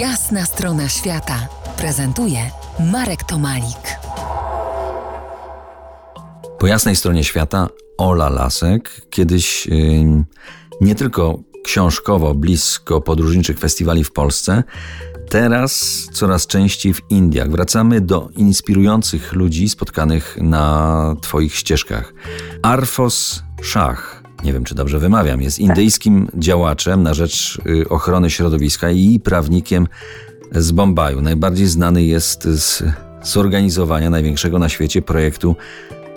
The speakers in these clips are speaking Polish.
Jasna strona świata prezentuje Marek Tomalik. Po jasnej stronie świata Ola Lasek kiedyś yy, nie tylko książkowo blisko podróżniczych festiwali w Polsce, teraz coraz częściej w Indiach. Wracamy do inspirujących ludzi spotkanych na Twoich ścieżkach. Arfos Shah, nie wiem czy dobrze wymawiam, jest indyjskim działaczem na rzecz y, ochrony środowiska i prawnikiem z Bombaju. Najbardziej znany jest z zorganizowania największego na świecie projektu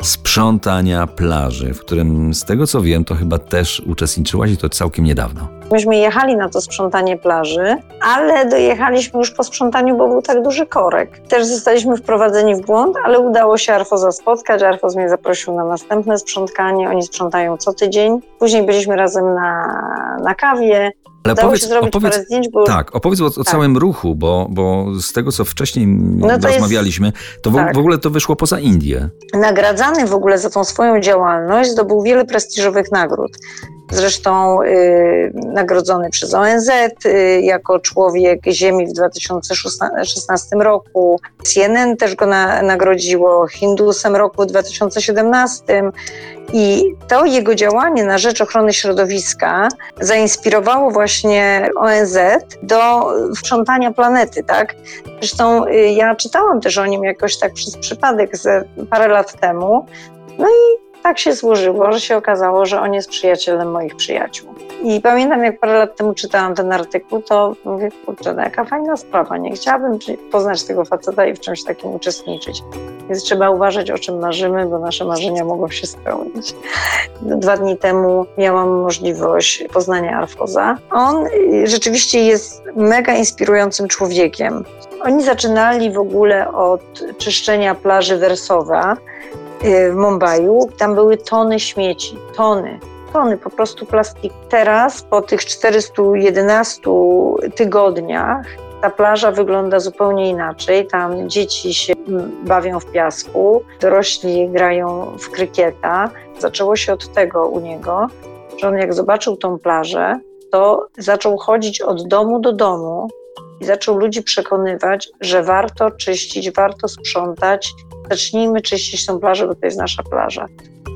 sprzątania plaży, w którym z tego co wiem, to chyba też uczestniczyłaś i to całkiem niedawno. Myśmy jechali na to sprzątanie plaży, ale dojechaliśmy już po sprzątaniu, bo był tak duży korek. Też zostaliśmy wprowadzeni w błąd, ale udało się Arfoza spotkać. Arfoz mnie zaprosił na następne sprzątanie. Oni sprzątają co tydzień. Później byliśmy razem na, na kawie. Ale Udało opowiedz, się zrobić opowiedz, parę zdjęć, bo tak, opowiedz o, o całym ruchu, bo, bo z tego, co wcześniej No to jest- rozmawialiśmy, to w, tak. w ogóle to wyszło poza Indię. nagradzany w ogóle za tą swoją działalność, zdobył wiele prestiżowych nagród. Zresztą y, nagrodzony przez ONZ y, jako człowiek Ziemi w 2016 roku. CNN też go na, nagrodziło, Hindusem roku w 2017. I to jego działanie na rzecz ochrony środowiska zainspirowało właśnie ONZ do sprzątania planety, tak? Zresztą y, ja czytałam też o nim jakoś tak przez przypadek ze parę lat temu. No i tak się złożyło, że się okazało, że on jest przyjacielem moich przyjaciół. I pamiętam, jak parę lat temu czytałam ten artykuł, to mówię, kurczę, no jaka fajna sprawa, nie chciałabym poznać tego faceta i w czymś takim uczestniczyć. Więc trzeba uważać, o czym marzymy, bo nasze marzenia mogą się spełnić. Dwa dni temu miałam możliwość poznania Arfoza. On rzeczywiście jest mega inspirującym człowiekiem. Oni zaczynali w ogóle od czyszczenia plaży Wersowa w Mumbaiu. Tam były tony śmieci, tony, tony po prostu plastiku. Teraz, po tych 411 tygodniach, ta plaża wygląda zupełnie inaczej. Tam dzieci się bawią w piasku, dorośli grają w krykieta. Zaczęło się od tego u niego, że on jak zobaczył tą plażę, to zaczął chodzić od domu do domu i zaczął ludzi przekonywać, że warto czyścić, warto sprzątać. Zacznijmy czyścić tą plażę, bo to jest nasza plaża.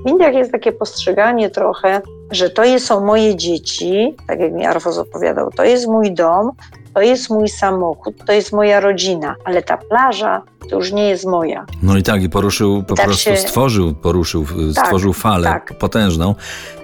W Indiach jest takie postrzeganie trochę, że to są moje dzieci, tak jak mi Arfos opowiadał, to jest mój dom, to jest mój samochód, to jest moja rodzina, ale ta plaża to już nie jest moja. No i tak, i poruszył, po Tak prostu się- stworzył, poruszył, stworzył falę tak. potężną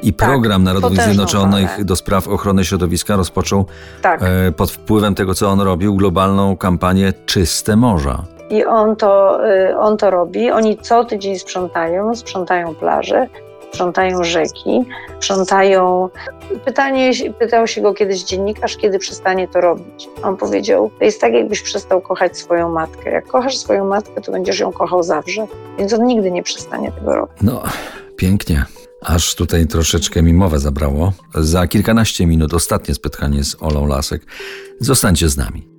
i Tak, program potężną Zjednoczonych falę. do spraw ochrony środowiska rozpoczął Tak. e, pod wpływem tego, co on robił, globalną kampanię Czyste Morza. I on to, y, on to robi. Oni co tydzień sprzątają, sprzątają plaże, sprzątają rzeki, sprzątają. Pytanie, pytał się go kiedyś dziennikarz, kiedy przestanie to robić. On powiedział: To jest tak, jakbyś przestał kochać swoją matkę. Jak kochasz swoją matkę, to będziesz ją kochał zawsze. Więc on nigdy nie przestanie tego robić. No, pięknie. Aż tutaj troszeczkę mi mowę zabrało. Za kilkanaście minut ostatnie spotkanie z Olą Lasek. Zostańcie z nami.